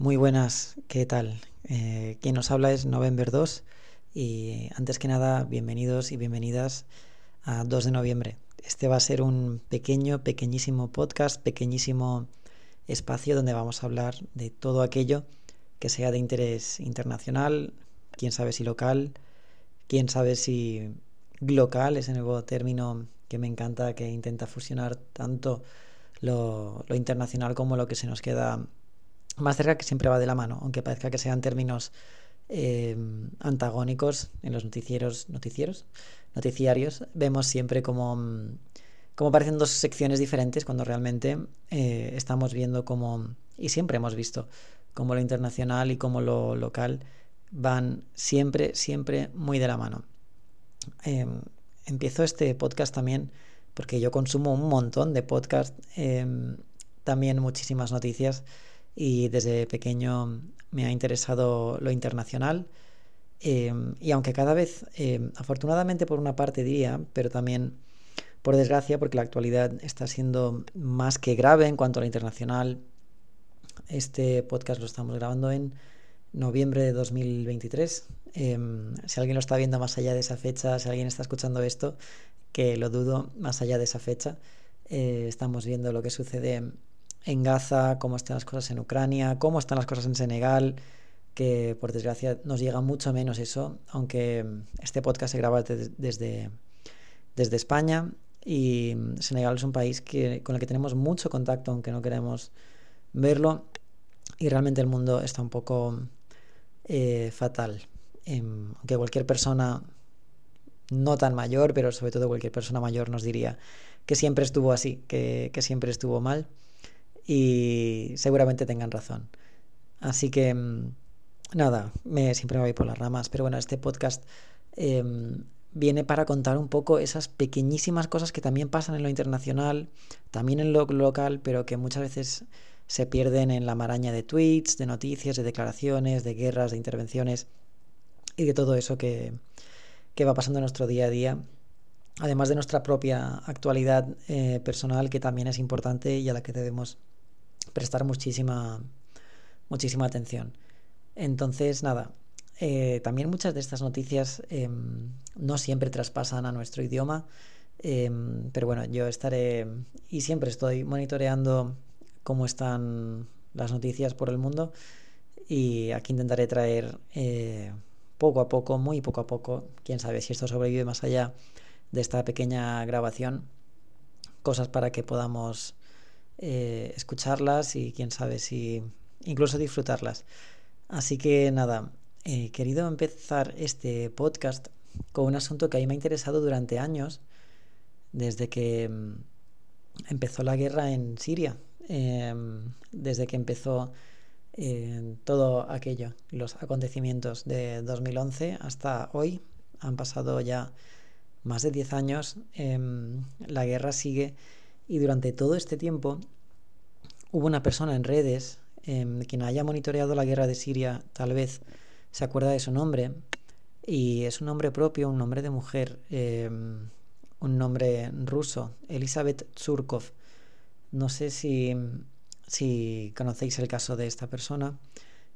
Muy buenas, ¿qué tal? Eh, quien nos habla es November 2 y antes que nada, bienvenidos y bienvenidas a 2 de noviembre. Este va a ser un pequeño, pequeñísimo podcast, pequeñísimo espacio donde vamos a hablar de todo aquello que sea de interés internacional, quién sabe si local, quién sabe si local, ese nuevo término que me encanta, que intenta fusionar tanto lo, lo internacional como lo que se nos queda más cerca que siempre va de la mano, aunque parezca que sean términos eh, antagónicos en los noticieros, noticieros, noticiarios, vemos siempre como, como parecen dos secciones diferentes cuando realmente eh, estamos viendo como, y siempre hemos visto, como lo internacional y como lo local van siempre, siempre muy de la mano. Em, empiezo este podcast también porque yo consumo un montón de podcasts, em, también muchísimas noticias y desde pequeño me ha interesado lo internacional. Em, y aunque cada vez, em, afortunadamente por una parte diría, pero también por desgracia, porque la actualidad está siendo más que grave en cuanto a lo internacional, este podcast lo estamos grabando en noviembre de 2023. Em, si alguien lo está viendo más allá de esa fecha, si alguien está escuchando esto, que lo dudo, más allá de esa fecha, eh, estamos viendo lo que sucede en Gaza, cómo están las cosas en Ucrania, cómo están las cosas en Senegal, que por desgracia nos llega mucho menos eso, aunque este podcast se graba desde, desde España. Y Senegal es un país que, con el que tenemos mucho contacto, aunque no queremos verlo, y realmente el mundo está un poco eh, fatal. Em, aunque cualquier persona, no tan mayor, pero sobre todo cualquier persona mayor nos diría que siempre estuvo así, que siempre estuvo mal y seguramente tengan razón. Así que, mm, nada, me, siempre me voy por las ramas, pero bueno, este podcast em, viene para contar un poco esas pequeñísimas cosas que también pasan en lo internacional, también en lo local, pero que muchas veces se pierden en la maraña de tweets, de noticias, de declaraciones, de guerras, de intervenciones y de todo eso que, que va pasando en nuestro día a día además de nuestra propia actualidad eh, personal, que también es importante y a la que debemos prestar muchísima, muchísima atención. Entonces, nada, eh, también muchas de estas noticias em, no siempre traspasan a nuestro idioma, em, pero bueno, yo estaré y siempre estoy monitoreando cómo están las noticias por el mundo y aquí intentaré traer eh, poco a poco, muy poco a poco, quién sabe si esto sobrevive más allá de esta pequeña grabación, cosas para que podamos eh, escucharlas y quién sabe si incluso disfrutarlas. Así que nada, he querido empezar este podcast con un asunto que a mí me ha interesado durante años, desde que mm, empezó la guerra en Siria, em, desde que empezó eh, todo aquello, los acontecimientos de 2011 hasta hoy, han pasado ya más de 10 años, em, la guerra sigue y durante todo este tiempo hubo una persona en redes, eh, quien haya monitoreado la guerra de Siria, tal vez se acuerda de su nombre, y es un nombre propio, un nombre de mujer, em, un nombre ruso, Elizabeth Tsurkov. No sé si, conocéis el caso de esta persona.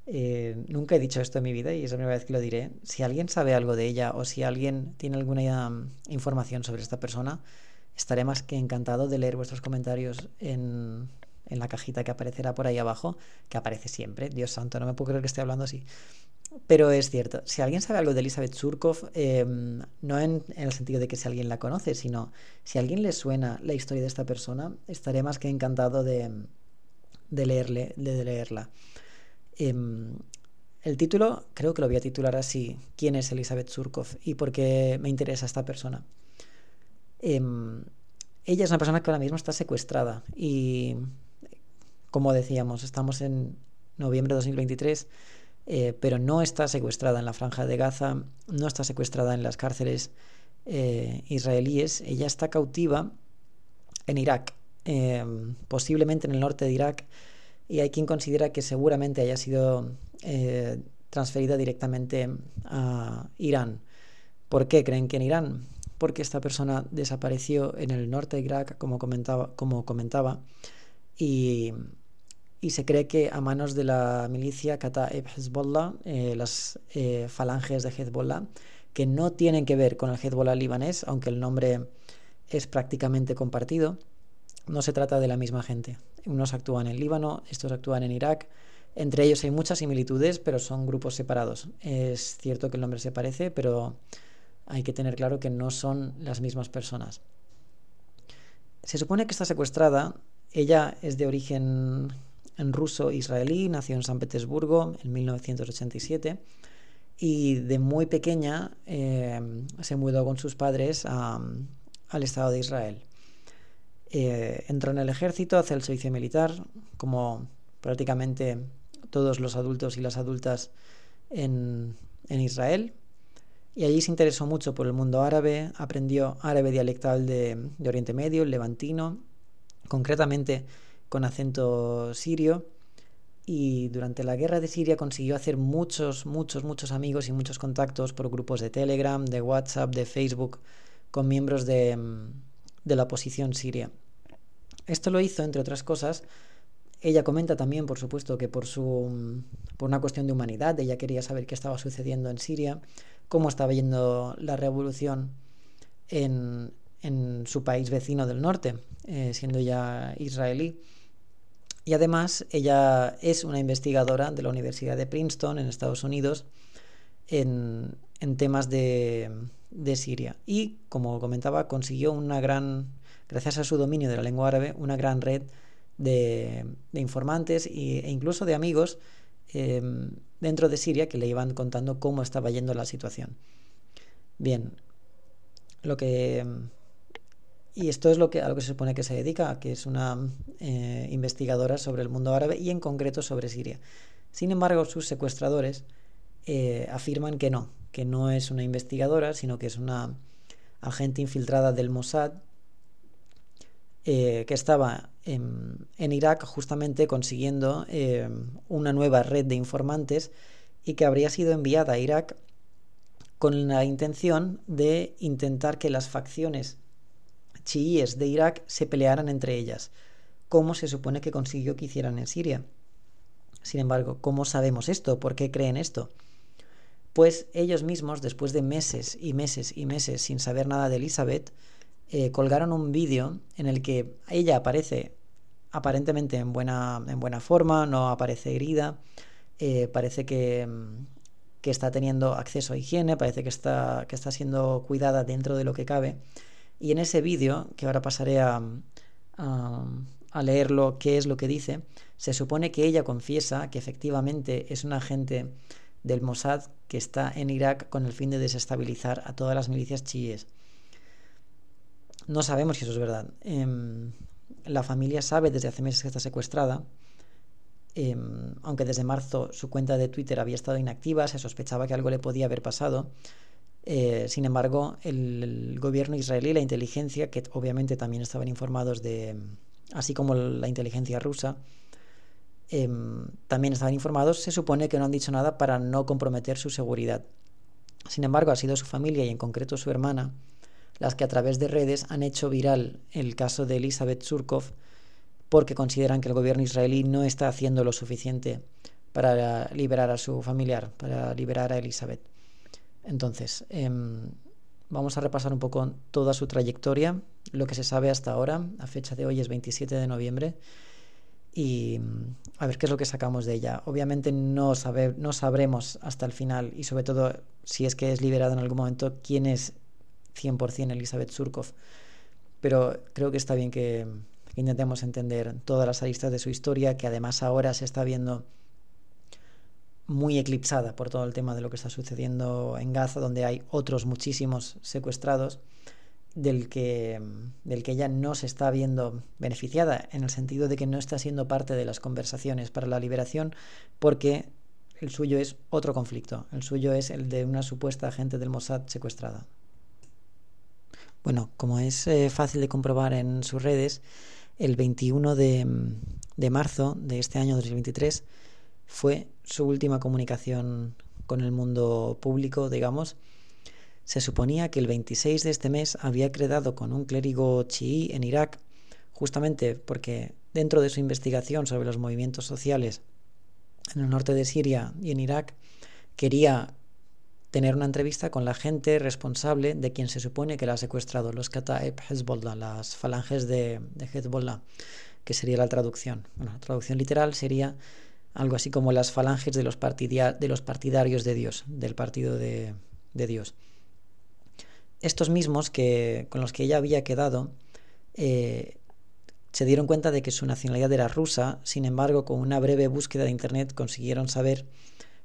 Eh, nunca he dicho esto en mi vida y es la primera vez que lo diré. Si alguien sabe algo de ella o si alguien tiene alguna um, información sobre esta persona, estaré más que encantado de leer vuestros comentarios en, en la cajita que aparecerá por ahí abajo, que aparece siempre. Dios santo, no me puedo creer que esté hablando así. Pero es cierto, si alguien sabe algo de Elizabeth Surkov, em, no en, el sentido de que si alguien la conoce, sino si a alguien le suena la historia de esta persona, estaré más que encantado de, de leerle, de leerla. Em, el título creo que lo voy a titular así, ¿quién es Elizabeth Surkov y por qué me interesa esta persona? Em, ella es una persona que ahora mismo está secuestrada y, como decíamos, estamos en noviembre de 2023, eh, pero no está secuestrada en la franja de Gaza, no está secuestrada en las cárceles eh, israelíes, ella está cautiva en Irak, em, posiblemente en el norte de Irak, y hay quien considera que seguramente haya sido eh, transferida directamente a Irán. ¿Por qué creen que en Irán? Porque esta persona desapareció en el norte de Irak, como comentaba, como comentaba y, se cree que a manos de la milicia Kataib Hezbollah, eh, las eh, falanges de Hezbollah, que no tienen que ver con el Hezbollah libanés, aunque el nombre es prácticamente compartido, no se trata de la misma gente. Unos actúan en Líbano, estos actúan en Irak. Entre ellos hay muchas similitudes, pero son grupos separados. Es cierto que el nombre se parece, pero hay que tener claro que no son las mismas personas. Se supone que está secuestrada. Ella es de origen en ruso-israelí, nació en San Petersburgo en 1987 y de muy pequeña eh, se mudó con sus padres al Estado de Israel. Eh, entró en el ejército, hace el servicio militar, como prácticamente todos los adultos y las adultas en, Israel. Y allí se interesó mucho por el mundo árabe, aprendió árabe dialectal de, Oriente Medio, el levantino, concretamente con acento sirio y durante la guerra de Siria consiguió hacer muchos, muchos, muchos amigos y muchos contactos por grupos de Telegram, de WhatsApp, de Facebook, con miembros de, de la oposición siria. Esto lo hizo, entre otras cosas, ella comenta también, por supuesto, que por, su, por una cuestión de humanidad, ella quería saber qué estaba sucediendo en Siria, cómo estaba yendo la revolución en, en su país vecino del norte, eh, siendo ya israelí. Y además ella es una investigadora de la Universidad de Princeton en Estados Unidos en, temas de, Siria. Y, como comentaba, consiguió una gran, gracias a su dominio de la lengua árabe, una gran red de, informantes e incluso de amigos em, dentro de Siria que le iban contando cómo estaba yendo la situación. Bien, lo que y esto es lo que, a lo que se supone que se dedica, que es una eh, investigadora sobre el mundo árabe y en concreto sobre Siria. Sin embargo, sus secuestradores eh, afirman que no, que no es una investigadora, sino que es una agente infiltrada del Mossad eh, que estaba en, Irak justamente consiguiendo una nueva red de informantes y que habría sido enviada a Irak con la intención de intentar que las facciones chiíes de Irak se pelearan entre ellas, como se supone que consiguió que hicieran en Siria. Sin embargo, ¿cómo sabemos esto? ¿Por qué creen esto? Pues ellos mismos, después de meses y meses y meses sin saber nada de Elizabeth, eh, colgaron un vídeo en el que ella aparece aparentemente en buena, en buena forma, no aparece herida, eh, parece que, que, está teniendo acceso a higiene, parece que está, que está siendo cuidada dentro de lo que cabe, y en ese vídeo, que ahora pasaré a, a, leerlo, qué es lo que dice, se supone que ella confiesa que efectivamente es un agente del Mossad que está en Irak con el fin de desestabilizar a todas las milicias chiíes. No sabemos si eso es verdad. Em, la familia sabe desde hace meses que está secuestrada, em, aunque desde marzo su cuenta de Twitter había estado inactiva, se sospechaba que algo le podía haber pasado. Eh, sin embargo, el, gobierno israelí, la inteligencia, que obviamente también estaban informados de, así como la inteligencia rusa, em, también estaban informados, se supone que no han dicho nada para no comprometer su seguridad. Sin embargo, ha sido su familia y en concreto su hermana las que a través de redes han hecho viral el caso de Elizabeth Surkov porque consideran que el gobierno israelí no está haciendo lo suficiente para liberar a su familiar, para liberar a Elizabeth. Entonces, em, vamos a repasar un poco toda su trayectoria, lo que se sabe hasta ahora. A fecha de hoy es 27 de noviembre. Y a ver qué es lo que sacamos de ella. Obviamente no, no sabremos hasta el final y sobre todo si es que es liberada en algún momento quién es 100% Elizabeth Surkov. Pero creo que está bien que intentemos entender todas las aristas de su historia, que además ahora se está viendo muy eclipsada por todo el tema de lo que está sucediendo en Gaza, donde hay otros muchísimos secuestrados, del que, del que ella no se está viendo beneficiada, en el sentido de que no está siendo parte de las conversaciones para la liberación, porque el suyo es otro conflicto, el suyo es el de una supuesta agente del Mossad secuestrada. Bueno, como es eh, fácil de comprobar en sus redes, el 21 de, de marzo de este año 2023, fue su última comunicación con el mundo público, digamos. Se suponía que el 26 de este mes había quedado con un clérigo chií en Irak, justamente porque dentro de su investigación sobre los movimientos sociales en el norte de Siria y en Irak, quería tener una entrevista con la gente responsable de quien se supone que la ha secuestrado, los Kataeb Hezbollah, las falanges de, Hezbollah, que sería la traducción. Bueno, la traducción literal sería algo así como las falanges de los, partidarios de Dios, del partido de, Dios. Estos mismos que, con los que ella había quedado eh, se dieron cuenta de que su nacionalidad era rusa, sin embargo, con una breve búsqueda de Internet consiguieron saber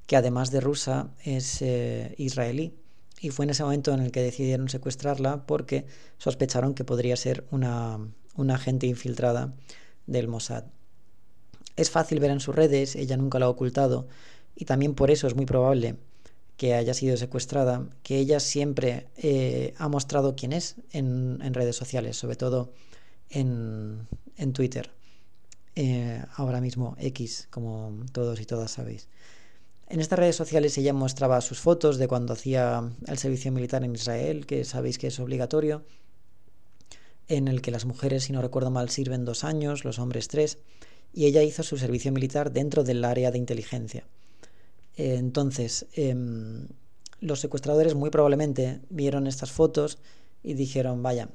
que además de rusa es eh, israelí. Y fue en ese momento en el que decidieron secuestrarla porque sospecharon que podría ser una, una agente infiltrada del Mossad. Es fácil ver en sus redes, ella nunca lo ha ocultado, y también por eso es muy probable que haya sido secuestrada, que ella siempre eh, ha mostrado quién es en, redes sociales, sobre todo en, en Twitter, eh, ahora mismo X, como todos y todas sabéis. En estas redes sociales ella mostraba sus fotos de cuando hacía el servicio militar en Israel, que sabéis que es obligatorio, en el que las mujeres, si no recuerdo mal, sirven dos años, los hombres tres, y ella hizo su servicio militar dentro del área de inteligencia. entonces, em, los secuestradores muy probablemente vieron estas fotos y dijeron, vaya,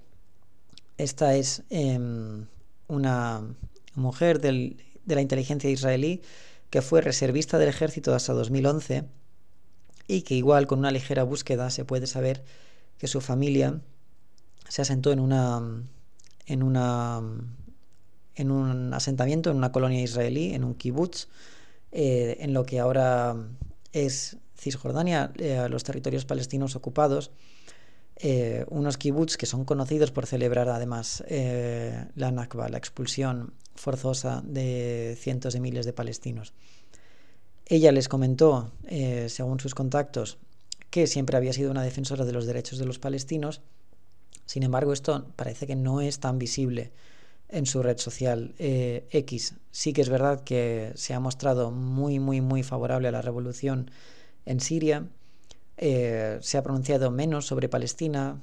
esta es em, una mujer de la inteligencia israelí que fue reservista del ejército hasta 2011 y que igual con una ligera búsqueda se puede saber que su familia se asentó en una en una en un asentamiento en una colonia israelí en un kibbutz eh, en lo que ahora es Cisjordania eh, los territorios palestinos ocupados eh, unos kibbutz que son conocidos por celebrar además la Nakba, la expulsión forzosa de cientos de miles de palestinos. Ella les comentó, eh, según sus contactos, que siempre había sido una defensora de los derechos de los palestinos. Sin embargo, esto parece que no es tan visible en su red social eh, X. Sí que es verdad que se ha mostrado muy, muy, muy favorable a la revolución en Siria. Eh, se ha pronunciado menos sobre Palestina,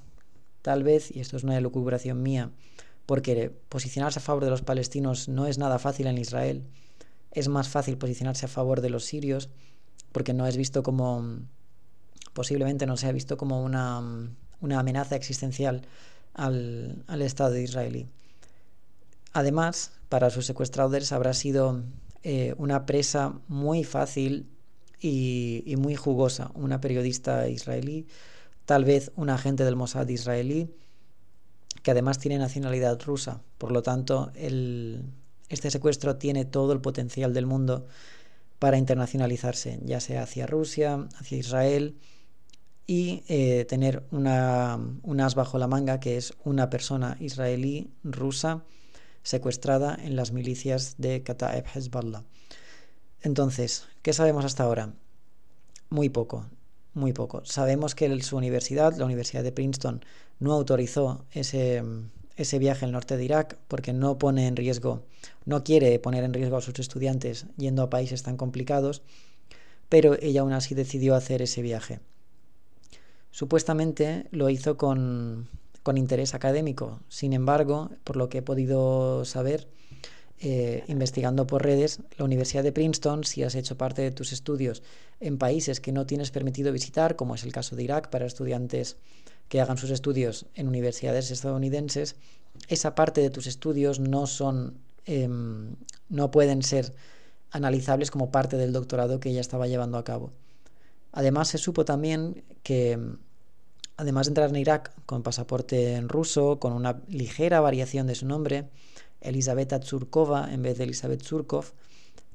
tal vez, y esto es una elucubración mía, porque posicionarse a favor de los palestinos no es nada fácil en Israel. Es más fácil posicionarse a favor de los sirios porque no es visto como, posiblemente no se ha visto como una, amenaza existencial al, al, Estado israelí. Además, para sus secuestradores habrá sido eh, una presa muy fácil y, muy jugosa. Una periodista israelí, tal vez un agente del Mossad israelí, que además tiene nacionalidad rusa. Por lo tanto, este secuestro tiene todo el potencial del mundo para internacionalizarse, ya sea hacia Rusia, hacia Israel y eh, tener una, un as bajo la manga que es una persona israelí rusa secuestrada en las milicias de Kataeb Hezbollah. Entonces, ¿qué sabemos hasta ahora? Muy poco muy poco. Sabemos que su universidad, la Universidad de Princeton, no autorizó ese, ese viaje al norte de Irak porque no pone en riesgo, no quiere poner en riesgo a sus estudiantes yendo a países tan complicados, pero ella aún así decidió hacer ese viaje. Supuestamente lo hizo con, con interés académico, sin embargo, por lo que he podido saber, eh, investigando por redes, la Universidad de Princeton, si has hecho parte de tus estudios en países que no tienes permitido visitar, como es el caso de Irak para estudiantes que hagan sus estudios en universidades estadounidenses, esa parte de tus estudios no son, em, no pueden ser analizables como parte del doctorado que ella estaba llevando a cabo. Además, se supo también que, además de entrar en Irak con pasaporte en ruso, con una ligera variación de su nombre, Elisabetta Tsurkova en vez de Elizabeth Tsurkov,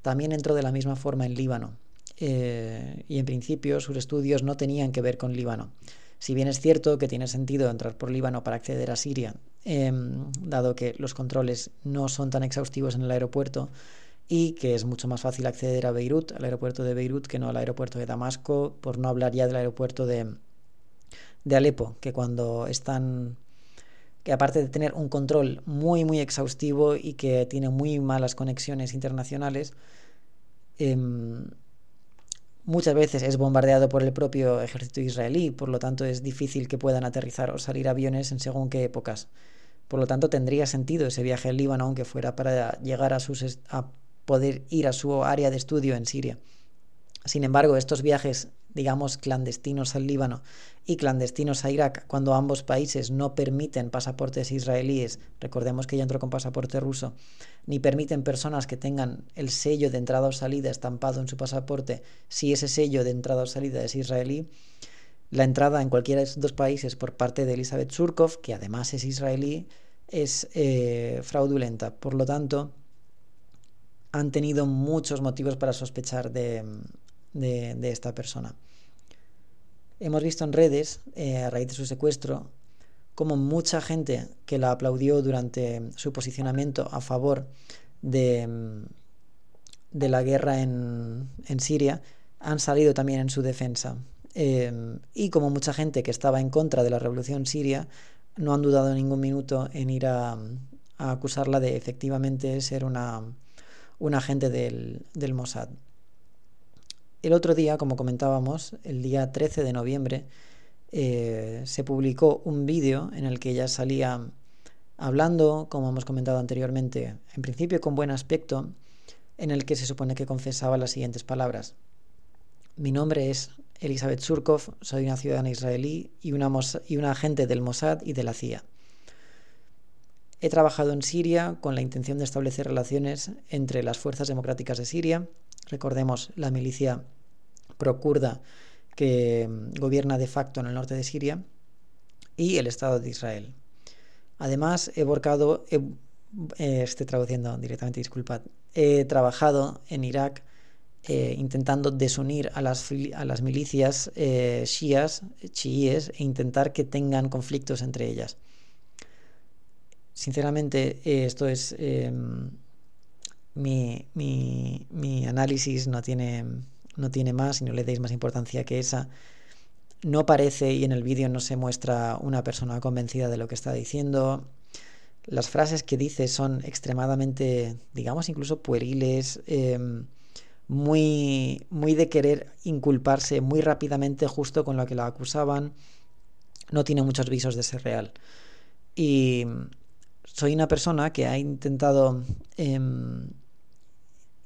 también entró de la misma forma en Líbano. Eh, y en principio sus estudios no tenían que ver con Líbano. Si bien es cierto que tiene sentido entrar por Líbano para acceder a Siria, em, dado que los controles no son tan exhaustivos en el aeropuerto y que es mucho más fácil acceder a Beirut, al aeropuerto de Beirut, que no al aeropuerto de Damasco, por no hablar ya del aeropuerto de Alepo, que cuando están que aparte de tener un control muy, muy exhaustivo y que tiene muy malas conexiones internacionales, em, muchas veces es bombardeado por el propio ejército israelí, por lo tanto es difícil que puedan aterrizar o salir aviones en según qué épocas Por lo tanto, tendría sentido ese viaje al Líbano, aunque fuera para llegar a, sus, a poder ir a su área de estudio en Siria. Sin embargo, estos viajes, digamos, clandestinos al Líbano y clandestinos a Irak, cuando ambos países no permiten pasaportes israelíes, recordemos que ya entró con pasaporte ruso, ni permiten personas que tengan el sello de entrada o salida estampado en su pasaporte, si ese sello de entrada o salida es israelí, la entrada en cualquiera de esos dos países por parte de Elizabeth Surkov, que además es israelí, es eh, fraudulenta. Por lo tanto, han tenido muchos motivos para sospechar de, esta persona. Hemos visto en redes, eh, a raíz de su secuestro, como mucha gente que la aplaudió durante su posicionamiento a favor de, de la guerra en, en Siria han salido también en su defensa. Em, y como mucha gente que estaba en contra de la revolución siria, no han dudado ningún minuto en ir a, acusarla de efectivamente ser una, un agente del, del, Mossad. El otro día, como comentábamos, el día 13 de noviembre, eh, se publicó un vídeo en el que ella salía hablando, como hemos comentado anteriormente, en principio con buen aspecto, en el que se supone que confesaba las siguientes palabras. Mi nombre es Elizabeth Surkov, soy una ciudadana israelí y una, y una agente del Mossad y de la CIA. He trabajado en Siria con la intención de establecer relaciones entre las fuerzas democráticas de Siria, recordemos la milicia pro-kurda que mm, gobierna de facto en el norte de Siria, y el Estado de Israel. Además, he borcado, eh, estoy traduciendo directamente, disculpad, he trabajado en Irak eh, intentando desunir a las, a las milicias eh, chiíes e intentar que tengan conflictos entre ellas. Sinceramente, eh, esto es em, mi, mi, análisis, no tiene, no tiene más y no le deis más importancia que esa. No parece y en el vídeo no se muestra una persona convencida de lo que está diciendo. Las frases que dice son extremadamente, digamos, incluso pueriles. Em, muy, muy de querer inculparse muy rápidamente justo con lo que la acusaban. No tiene muchos visos de ser real. Y soy una persona que ha intentado em,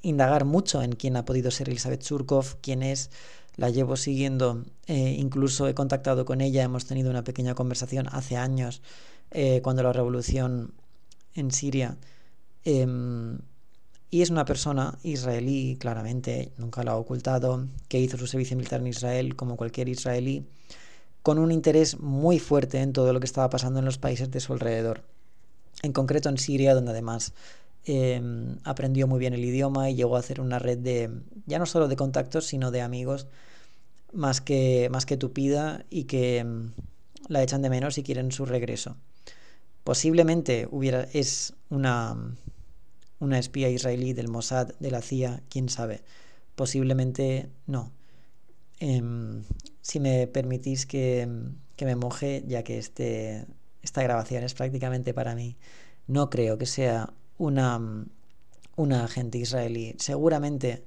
indagar mucho en quién ha podido ser Elizabeth Surkov, quién es, la llevo siguiendo, eh, incluso he contactado con ella, hemos tenido una pequeña conversación hace años, eh, cuando la revolución en Siria em, y es una persona israelí, claramente, nunca lo ha ocultado, que hizo su servicio militar en Israel como cualquier israelí, con un interés muy fuerte en todo lo que estaba pasando en los países de su alrededor. En concreto en Siria, donde además em, aprendió muy bien el idioma y llegó a hacer una red de, ya no solo de contactos, sino de amigos, más que, más que tupida y que em, la echan de menos y quieren su regreso. Posiblemente hubiera, es una una espía israelí del Mossad, de la CIA, quién sabe. Posiblemente no. Em, si me permitís que, que, me moje, ya que este, esta grabación es prácticamente para mí, no creo que sea una, una agente israelí. Seguramente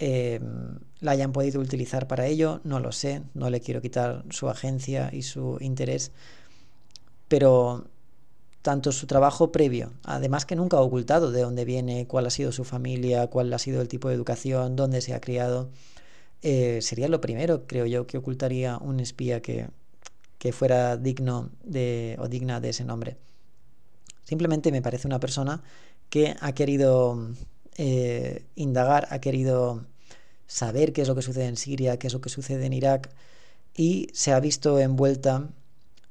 em, la hayan podido utilizar para ello, no lo sé, no le quiero quitar su agencia y su interés, pero tanto su trabajo previo, además que nunca ha ocultado de dónde viene, cuál ha sido su familia, cuál ha sido el tipo de educación, dónde se ha criado, eh, sería lo primero, creo yo, que ocultaría un espía que, que fuera digno de, o digna de ese nombre. Simplemente me parece una persona que ha querido eh, indagar, ha querido saber qué es lo que sucede en Siria, qué es lo que sucede en Irak, y se ha visto envuelta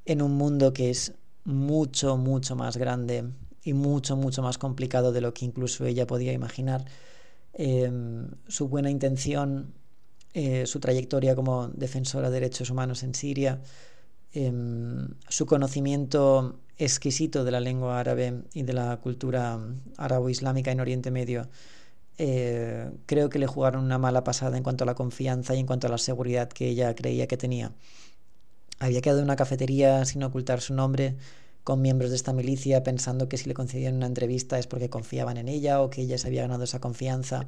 en un mundo que es mucho, mucho más grande y mucho, mucho más complicado de lo que incluso ella podía imaginar. Em, su buena intención, eh, su trayectoria como defensora de derechos humanos en Siria, em, su conocimiento exquisito de la lengua árabe y de la cultura árabo-islámica en Oriente Medio, eh, creo que le jugaron una mala pasada en cuanto a la confianza y en cuanto a la seguridad que ella creía que tenía. Había quedado en una cafetería sin ocultar su nombre con miembros de esta milicia pensando que si le concedían una entrevista es porque confiaban en ella o que ella se había ganado esa confianza,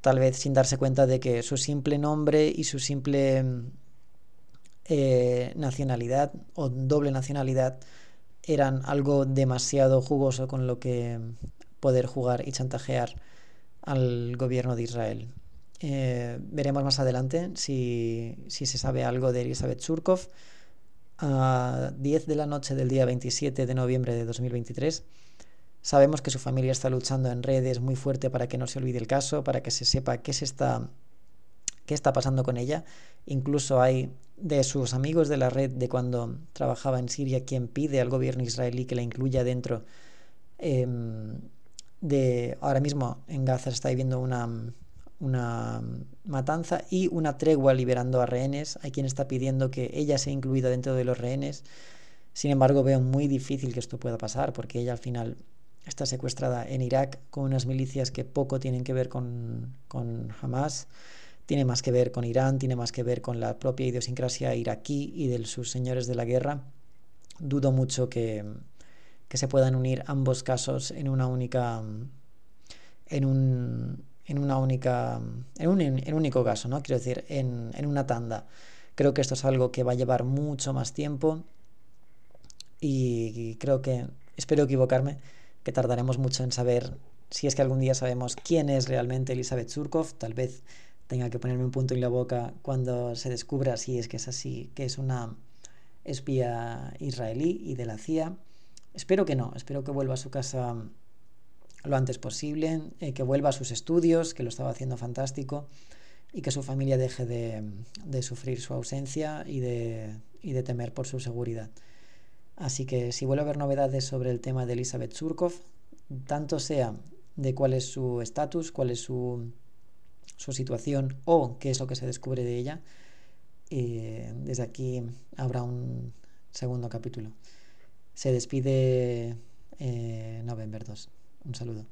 tal vez sin darse cuenta de que su simple nombre y su simple eh, nacionalidad o doble nacionalidad eran algo demasiado jugoso con lo que poder jugar y chantajear al gobierno de Israel. Eh, veremos más adelante si, si, se sabe algo de Elizabeth Surkov. A 10 de la noche del día 27 de noviembre de 2023, sabemos que su familia está luchando en redes muy fuerte para que no se olvide el caso, para que se sepa qué se está qué está pasando con ella. Incluso hay de sus amigos de la red de cuando trabajaba en Siria quien pide al gobierno israelí que la incluya dentro em, de... Ahora mismo en Gaza está viviendo una, una matanza y una tregua liberando a rehenes. Hay quien está pidiendo que ella sea incluida dentro de los rehenes. Sin embargo, veo muy difícil que esto pueda pasar porque ella al final está secuestrada en Irak con unas milicias que poco tienen que ver con, con Hamas tiene más que ver con Irán, tiene más que ver con la propia idiosincrasia iraquí y de sus señores de la guerra. Dudo mucho que, se puedan unir ambos casos en una única en un en una única en un, en único caso, ¿no? Quiero decir, en, en una tanda. Creo que esto es algo que va a llevar mucho más tiempo y creo que espero equivocarme, que tardaremos mucho en saber si es que algún día sabemos quién es realmente Elizabeth Surkov, tal vez tenga que ponerme un punto en la boca cuando se descubra si es que es así, que es una espía israelí y de la CIA. Espero que no, espero que vuelva a su casa lo antes posible, eh, que vuelva a sus estudios, que lo estaba haciendo fantástico, y que su familia deje de, de sufrir su ausencia y de, y de, temer por su seguridad. Así que si vuelve a haber novedades sobre el tema de Elizabeth Surkov, tanto sea de cuál es su estatus, cuál es su su situación o qué es lo que se descubre de ella, eh, desde aquí habrá un segundo capítulo. Se despide eh, November 2. Un saludo.